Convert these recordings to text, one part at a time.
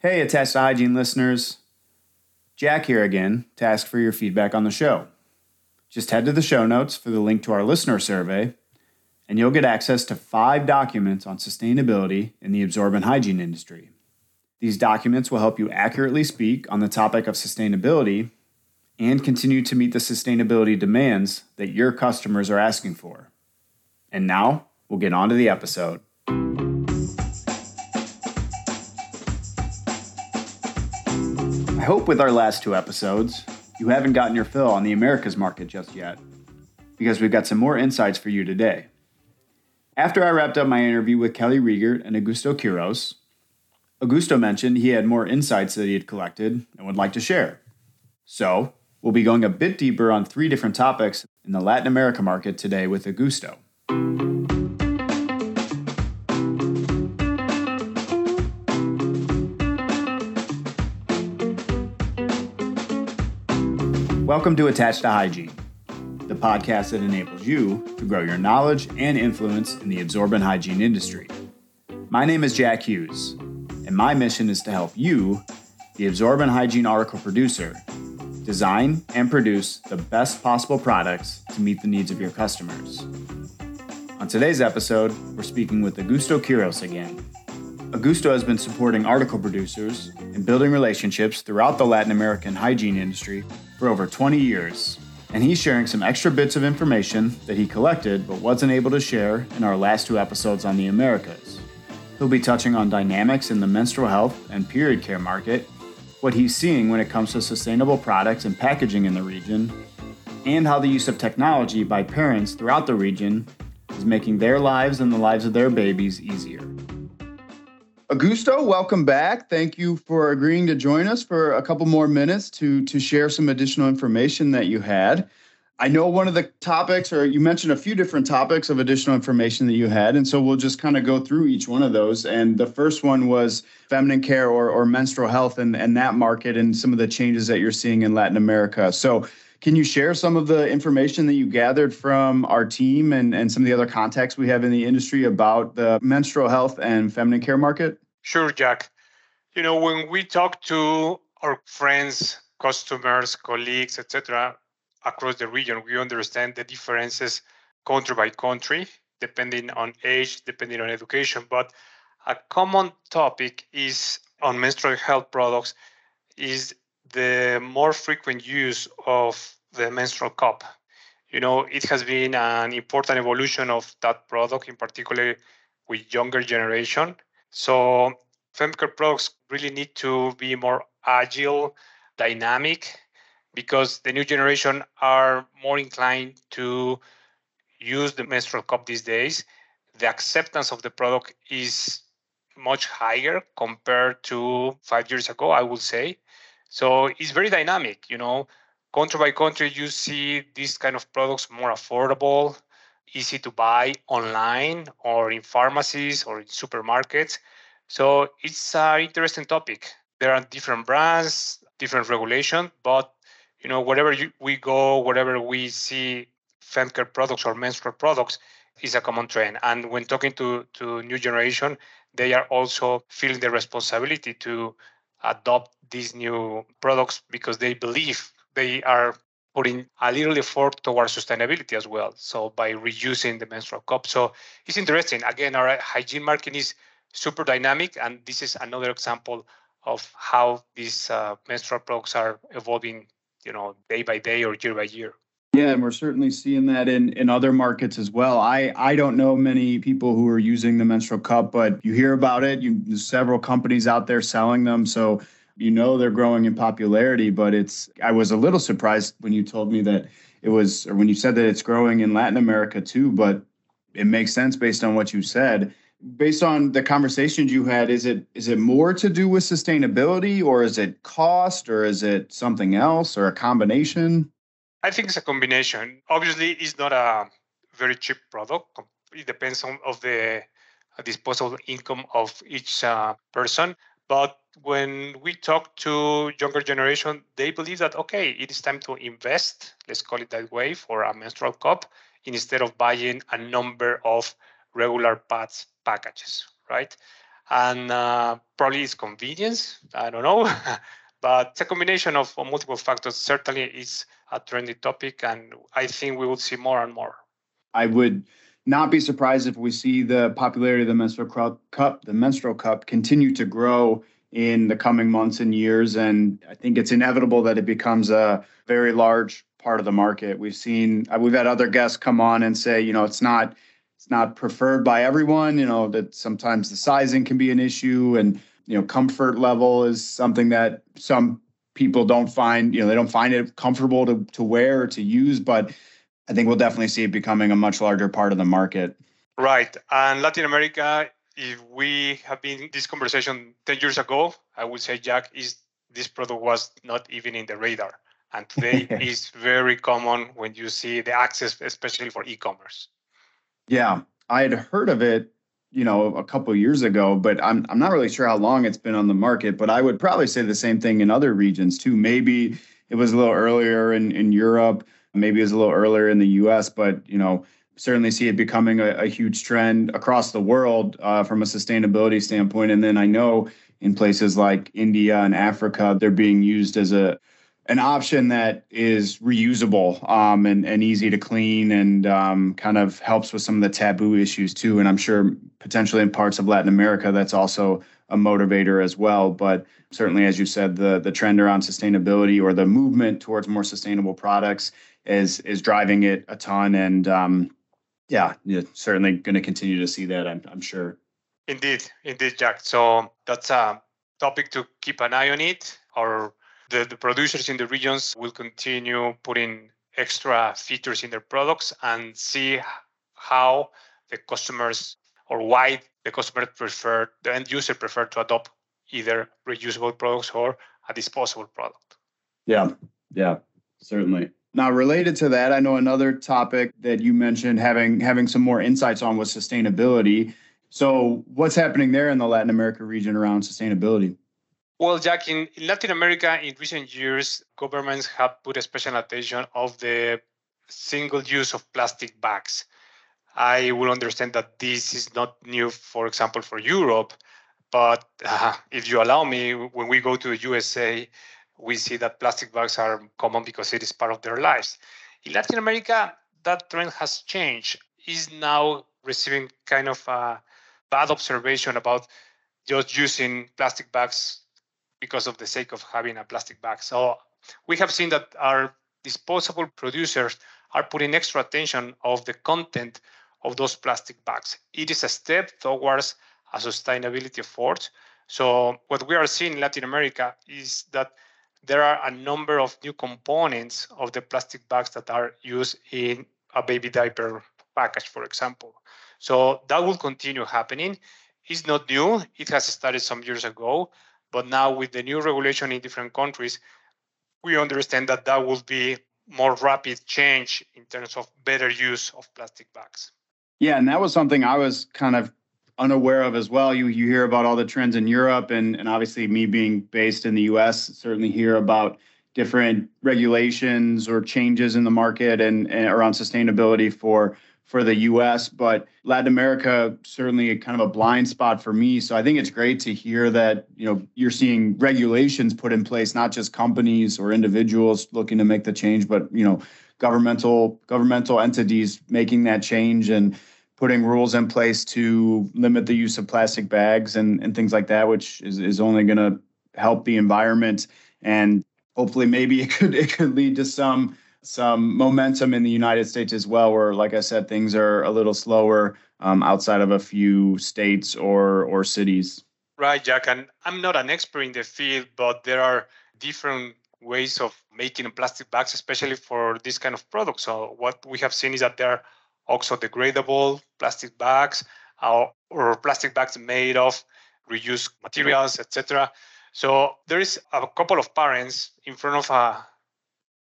Hey, Attached Hygiene listeners. Jack here again to ask for your feedback on the show. Just head to the show notes for the link to our listener survey, and you'll get access to five documents on sustainability in the absorbent hygiene industry. These documents will help you accurately speak on the topic of sustainability and continue to meet the sustainability demands that your customers are asking for. And now, we'll get on to the episode. Hope with our last two episodes, you haven't gotten your fill on the Americas market just yet, because we've got some more insights for you today. After I wrapped up my interview with Kelly Riegert and Augusto Quiros, Augusto mentioned he had more insights that he had collected and would like to share. So, we'll be going a bit deeper on three different topics in the Latin America market today with Augusto. Welcome to Attached to Hygiene, the podcast that enables you to grow your knowledge and influence in the absorbent hygiene industry. My name is Jack Hughes, and my mission is to help you, the absorbent hygiene article producer, design and produce the best possible products to meet the needs of your customers. On today's episode, we're speaking with Augusto Quiros again. Augusto has been supporting article producers and building relationships throughout the Latin American hygiene industry for over 20 years, and he's sharing some extra bits of information that he collected but wasn't able to share in our last two episodes on the Americas. He'll be touching on dynamics in the menstrual health and period care market, what he's seeing when it comes to sustainable products and packaging in the region, and how the use of technology by parents throughout the region is making their lives and the lives of their babies easier. Augusto, welcome back. Thank you for agreeing to join us for a couple more minutes to to share some additional information that you had. I know one of the topics, or you mentioned a few different topics of additional information that you had, and so we'll just kind of go through each one of those. And the first one was feminine care or, or menstrual health and, and that market and some of the changes that you're seeing in Latin America. So, can you share some of the information that you gathered from our team and, and some of the other contacts we have in the industry about the menstrual health and feminine care market? Sure, Jack. You know, when we talk to our friends, customers, colleagues, etc., across the region, we understand the differences country by country, depending on age, depending on education. But a common topic is on menstrual health products is the more frequent use of the menstrual cup. You know, it has been an important evolution of that product, in particular with younger generation. So femcare products really need to be more agile, dynamic, because the new generation are more inclined to use the menstrual cup these days. The acceptance of the product is much higher compared to five years ago, I would say. So it's very dynamic, you know. Country by country, you see these kind of products more affordable, easy to buy online or in pharmacies or in supermarkets. So it's an interesting topic. There are different brands, different regulation, but you know, wherever you, we go, wherever we see femcare products or menstrual products, is a common trend. And when talking to to new generation, they are also feeling the responsibility to adopt these new products because they believe they are putting a little effort towards sustainability as well. So by reusing the menstrual cup. So it's interesting. Again, our hygiene market is super dynamic, and this is another example of how these uh, menstrual products are evolving, you know, day by day or year by year. Yeah, and we're certainly seeing that in, in other markets as well. I, I don't know many people who are using the menstrual cup, but you hear about it. You, several companies out there selling them. So you know they're growing in popularity, but it's I was a little surprised when you told me that it was or when you said that it's growing in Latin America too, but it makes sense based on what you said. Based on the conversations you had, is it is it more to do with sustainability or is it cost or is it something else or a combination? I think it's a combination. Obviously, it's not a very cheap product. It depends on of the disposable income of each uh, person. But when we talk to younger generation, they believe that okay, it is time to invest. Let's call it that way for a menstrual cup instead of buying a number of regular pads packages, right? and uh, probably it's convenience. I don't know. but it's a combination of, multiple factors. Certainly, is a trendy topic, and I think we will see more and more. I would not be surprised if we see the popularity of the menstrual cup, the menstrual cup, continue to grow in the coming months and years. And I think it's inevitable that it becomes a very large part of the market. We've seen, uh, we've had other guests come on and say, you know, it's not, it's not preferred by everyone. You know that sometimes the sizing can be an issue, and you know comfort level is something that some people don't find. You know, they don't find it comfortable to to wear or to use, but I think we'll definitely see it becoming a much larger part of the market. Right. And Latin America, if we have been this conversation 10 years ago, I would say, Jack, is this product was not even in the radar. And today is very common when you see the access, especially for e-commerce. Yeah, I had heard of it, you know, a couple years ago, but I'm I'm not really sure how long it's been on the market. But I would probably say the same thing in other regions too. Maybe it was a little earlier in in Europe Maybe it was a little earlier in the U.S., but you know, certainly see it becoming a, a huge trend across the world uh, from a sustainability standpoint. And then I know in places like India and Africa, they're being used as a an option that is reusable um, and, and easy to clean and um, kind of helps with some of the taboo issues too. And I'm sure potentially in parts of Latin America, that's also a motivator as well. But certainly, as you said, the the trend around sustainability or the movement towards more sustainable products is is driving it a ton, and um, yeah, yeah, certainly going to continue to see that. I'm I'm sure. Indeed, indeed, Jack. So that's a topic to keep an eye on it. Or the, the producers in the regions will continue putting extra features in their products and see how the customers or why the customer prefer the end user prefer to adopt either reusable products or a disposable product. Yeah, yeah, certainly. Now, related to that, I know another topic that you mentioned having having some more insights on was sustainability. So, what's happening there in the Latin America region around sustainability? Well, Jack, in, in Latin America, in recent years, governments have put a special attention of the single use of plastic bags. I will understand that this is not new, for example, for Europe, but uh, if you allow me, when we go to the USA, we see that plastic bags are common because it is part of their lives. In Latin America, that trend has changed. Is now receiving kind of a bad observation about just using plastic bags because of the sake of having a plastic bag. So we have seen that our disposable producers are putting extra attention of the content of those plastic bags. It is a step towards a sustainability effort. So what we are seeing in Latin America is that there are a number of new components of the plastic bags that are used in a baby diaper package, for example. So that will continue happening. It's not new, it has started some years ago, but now with the new regulation in different countries, we understand that that will be more rapid change in terms of better use of plastic bags. Yeah, and that was something I was kind of unaware of as well. You you hear about all the trends in Europe, and and obviously me being based in the U.S. certainly hear about different regulations or changes in the market and, and around sustainability for for the U.S. But Latin America certainly kind of a blind spot for me. So I think it's great to hear that you know you're seeing regulations put in place, not just companies or individuals looking to make the change, but you know governmental governmental entities making that change and putting rules in place to limit the use of plastic bags and, and things like that, which is, is only going to help the environment. And hopefully maybe it could it could lead to some some momentum in the United States as well, where like I said, things are a little slower um, outside of a few states or or cities. Right, Jack. And I'm not an expert in the field, but there are different ways of making plastic bags, especially for this kind of product. So what we have seen is that there are oxo-degradable plastic bags or, or plastic bags made of reused materials, etc. So there is a couple of parents in front of a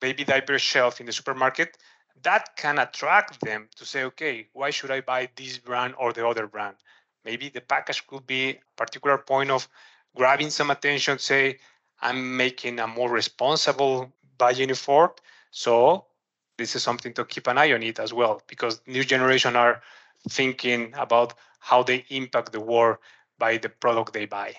baby diaper shelf in the supermarket that can attract them to say, okay, why should I buy this brand or the other brand? Maybe the package could be a particular point of grabbing some attention, say, I'm making a more responsible buying effort. So this is something to keep an eye on it as well because new generation are thinking about how they impact the world by the product they buy.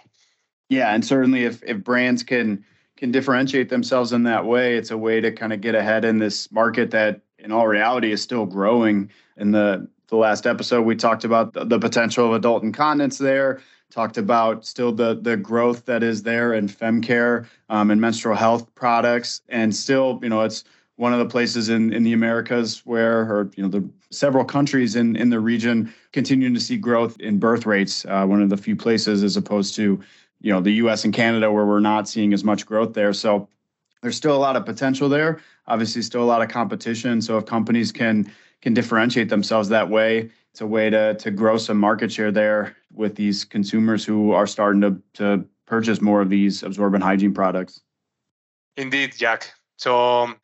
Yeah, and certainly if if brands can can differentiate themselves in that way, it's a way to kind of get ahead in this market that in all reality is still growing. In the the last episode, we talked about the, the potential of adult incontinence there. Talked about still the the growth that is there in fem care um, and menstrual health products, and still, you know, it's one of the places in, in the Americas where, or you know, the several countries in, in the region continuing to see growth in birth rates. Uh, one of the few places, as opposed to, you know, the U.S. and Canada, where we're not seeing as much growth there. So there's still a lot of potential there. Obviously, still a lot of competition. So if companies can can differentiate themselves that way, it's a way to to grow some market share there with these consumers who are starting to to purchase more of these absorbent hygiene products. Indeed, Jack. So um,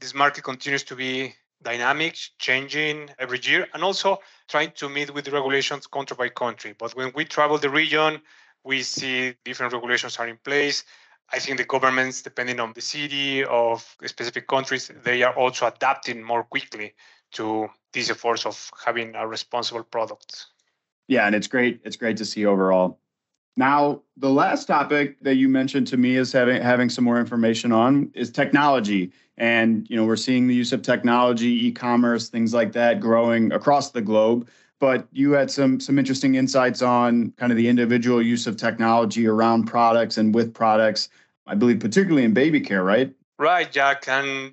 this market continues to be dynamic, changing every year, and also trying to meet with the regulations country by country. But when we travel the region, we see different regulations are in place. I think the governments, depending on the city of specific countries, they are also adapting more quickly to these efforts of having a responsible product. Yeah, and it's great. It's great to see overall. Now, the last topic that you mentioned to me is having having some more information on is technology. And you know, we're seeing the use of technology, e-commerce, things like that growing across the globe. But you had some some interesting insights on kind of the individual use of technology around products and with products. I believe particularly in baby care, right? Right, Jack. And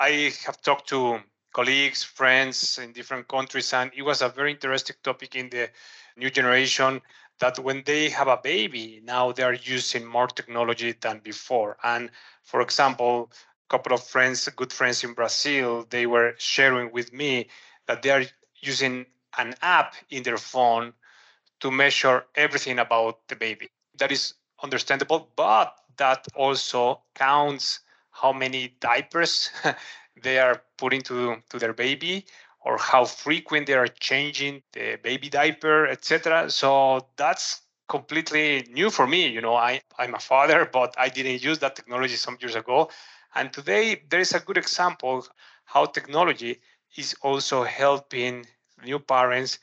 I have talked to colleagues, friends in different countries, and it was a very interesting topic in the new generation that when they have a baby, now they are using more technology than before. And for example, a couple of friends, good friends in Brazil, they were sharing with me that they are using an app in their phone to measure everything about the baby. That is understandable, but that also counts how many diapers they are putting to, to their baby or how frequent they are changing the baby diaper, etc. So that's completely new for me. You know, I, I'm a father, but I didn't use that technology some years ago. And today there is a good example how technology is also helping new parents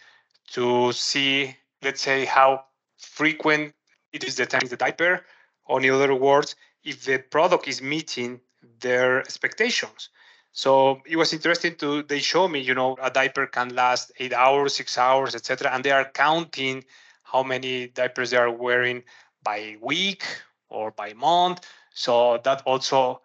to see, let's say, how frequent it is the time the diaper, or in other words, if the product is meeting their expectations. So it was interesting to they show me, you know, a diaper can last eight hours, six hours, etc. And they are counting how many diapers they are wearing by week or by month. So that also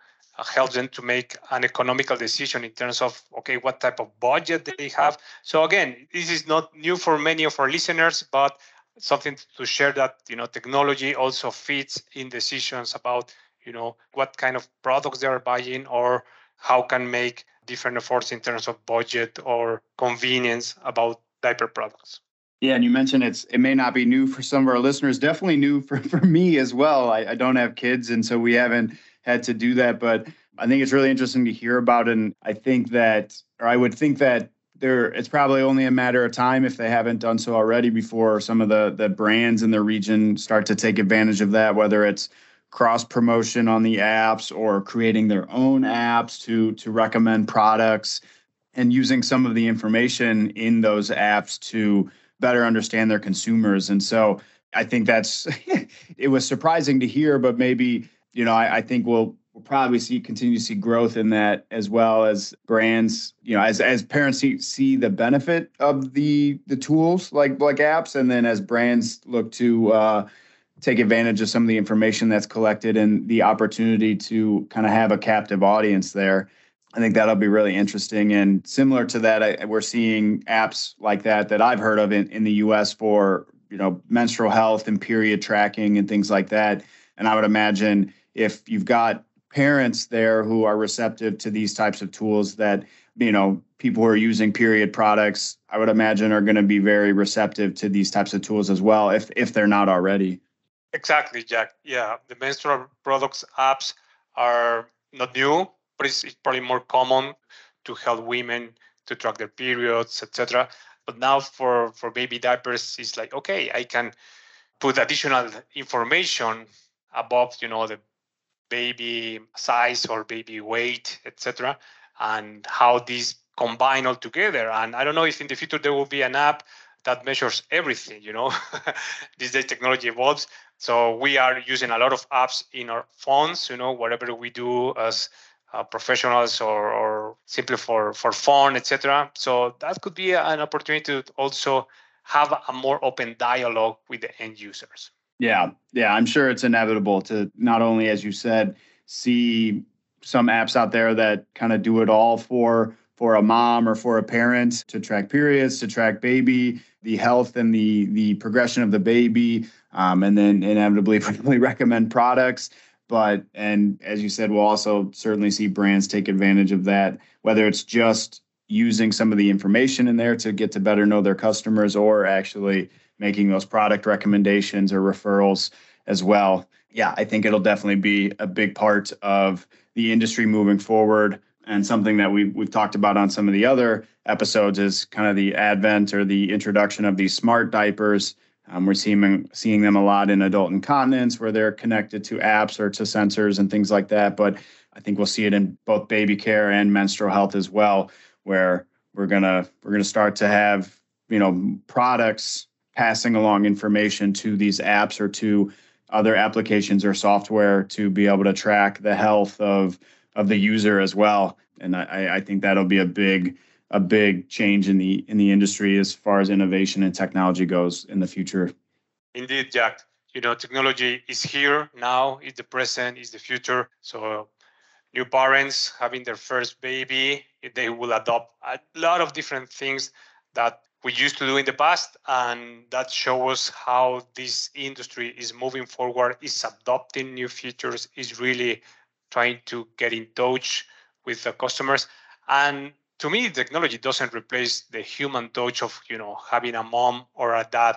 helps them to make an economical decision in terms of okay what type of budget they have so again this is not new for many of our listeners but something to share that you know technology also fits in decisions about you know what kind of products they are buying or how can make different efforts in terms of budget or convenience about diaper products. Yeah, and you mentioned it's it may not be new for some of our listeners, definitely new for, for me as well. I, I don't have kids, and so we haven't had to do that. But I think it's really interesting to hear about. And I think that, or I would think that there it's probably only a matter of time if they haven't done so already before some of the the brands in the region start to take advantage of that, whether it's cross promotion on the apps or creating their own apps to to recommend products and using some of the information in those apps to better understand their consumers. And so i think that's it was surprising to hear but maybe you know i, I think we'll we'll probably see continue to see growth in that as well as brands you know as as parents see, see the benefit of the the tools like like apps and then as brands look to uh, take advantage of some of the information that's collected and the opportunity to kind of have a captive audience there. I think that'll be really interesting. And similar to that, I, we're seeing apps like that that I've heard of in, in the US for you know menstrual health and period tracking and things like that. And I would imagine if you've got parents there who are receptive to these types of tools that you know people who are using period products i would imagine are going to be very receptive to these types of tools as well if if they're not already Exactly, Jack. Yeah, the menstrual products apps are not new, but it's, it's probably more common to help women to track their periods, etc. But now for for baby diapers, it's like okay, I can put additional information above, you know, the baby size or baby weight, etc., and how these combine all together. And I don't know if in the future there will be an app that measures everything. You know, these days technology evolves, so we are using a lot of apps in our phones. You know, whatever we do as uh, professionals or, or simply for for fun, etc. So that could be an opportunity to also have a more open dialogue with the end users. Yeah, yeah, I'm sure it's inevitable to not only, as you said, see some apps out there that kind of do it all for for a mom or for a parent to track periods, to track baby, the health and the the progression of the baby, um, and then inevitably probably recommend products. But and as you said, we'll also certainly see brands take advantage of that, whether it's just using some of the information in there to get to better know their customers or actually making those product recommendations or referrals as well. Yeah, I think it'll definitely be a big part of the industry moving forward. And something that we've, we've talked about on some of the other episodes is kind of the advent or the introduction of these smart diapers. Um, we're seeing, seeing them a lot in adult incontinence where they're connected to apps or to sensors and things like that. But I think we'll see it in both baby care and menstrual health as well, where we're gonna we're gonna start to have you know products passing along information to these apps or to other applications or software to be able to track the health of of the user as well. And I, I think that'll be a big a big change in the in the industry as far as innovation and technology goes in the future. Indeed, Jack. You know, technology is here now, is the present, is the future. So new parents having their first baby, they will adopt a lot of different things that we used to do in the past and that shows how this industry is moving forward is adopting new features is really trying to get in touch with the customers and to me technology doesn't replace the human touch of you know having a mom or a dad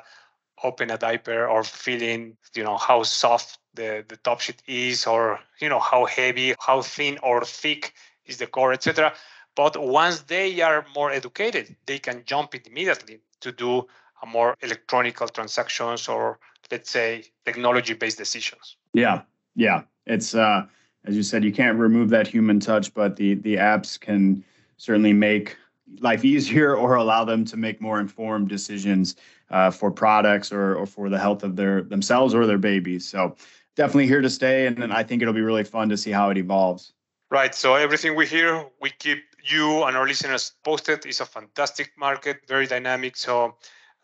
open a diaper or feeling you know how soft the, the top sheet is or you know how heavy how thin or thick is the core etc but once they are more educated, they can jump immediately to do a more electronical transactions or let's say technology based decisions. Yeah. Yeah. It's uh as you said, you can't remove that human touch, but the the apps can certainly make life easier or allow them to make more informed decisions uh, for products or, or for the health of their themselves or their babies. So definitely here to stay, and, I think it'll be really fun to see how it evolves. Right. So everything we hear, we keep you and our listeners posted. It's a fantastic market, very dynamic. So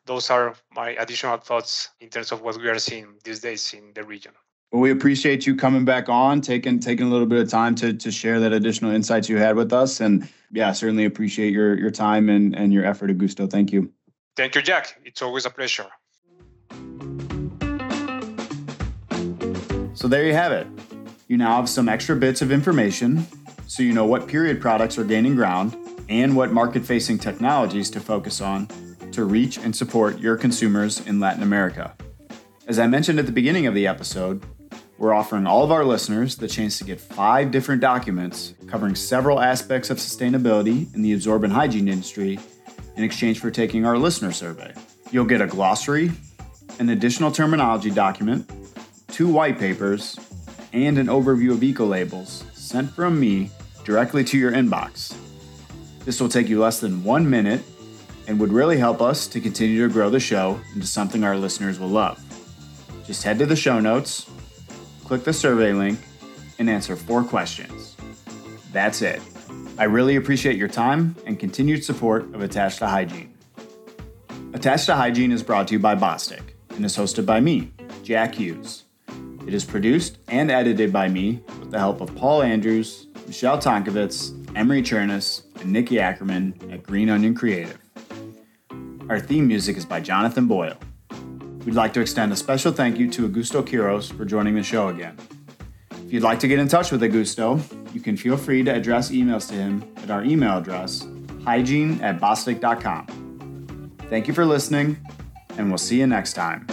those are my additional thoughts in terms of what we are seeing these days in the region. Well, we appreciate you coming back on, taking taking a little bit of time to to share that additional insights you had with us. And yeah, certainly appreciate your your time and, and your effort, Augusto. Thank you. Thank you, Jack. It's always a pleasure. So there you have it. You now have some extra bits of information so you know what period products are gaining ground and what market facing technologies to focus on to reach and support your consumers in Latin America. As I mentioned at the beginning of the episode, we're offering all of our listeners the chance to get five different documents covering several aspects of sustainability in the absorbent hygiene industry in exchange for taking our listener survey. You'll get a glossary, an additional terminology document, two white papers, and an overview of eco labels sent from me directly to your inbox. This will take you less than one minute and would really help us to continue to grow the show into something our listeners will love. Just head to the show notes, click the survey link, and answer four questions. That's it. I really appreciate your time and continued support of Attached to Hygiene. Attached to Hygiene is brought to you by Bostik and is hosted by me, Jack Hughes. It is produced and edited by me with the help of Paul Andrews, Michelle Tonkovitz, Emery Chernis, and Nikki Ackerman at Green Onion Creative. Our theme music is by Jonathan Boyle. We'd like to extend a special thank you to Augusto Quiros for joining the show again. If you'd like to get in touch with Augusto, you can feel free to address emails to him at our email address, hygiene at bostik.com. Thank you for listening, and we'll see you next time.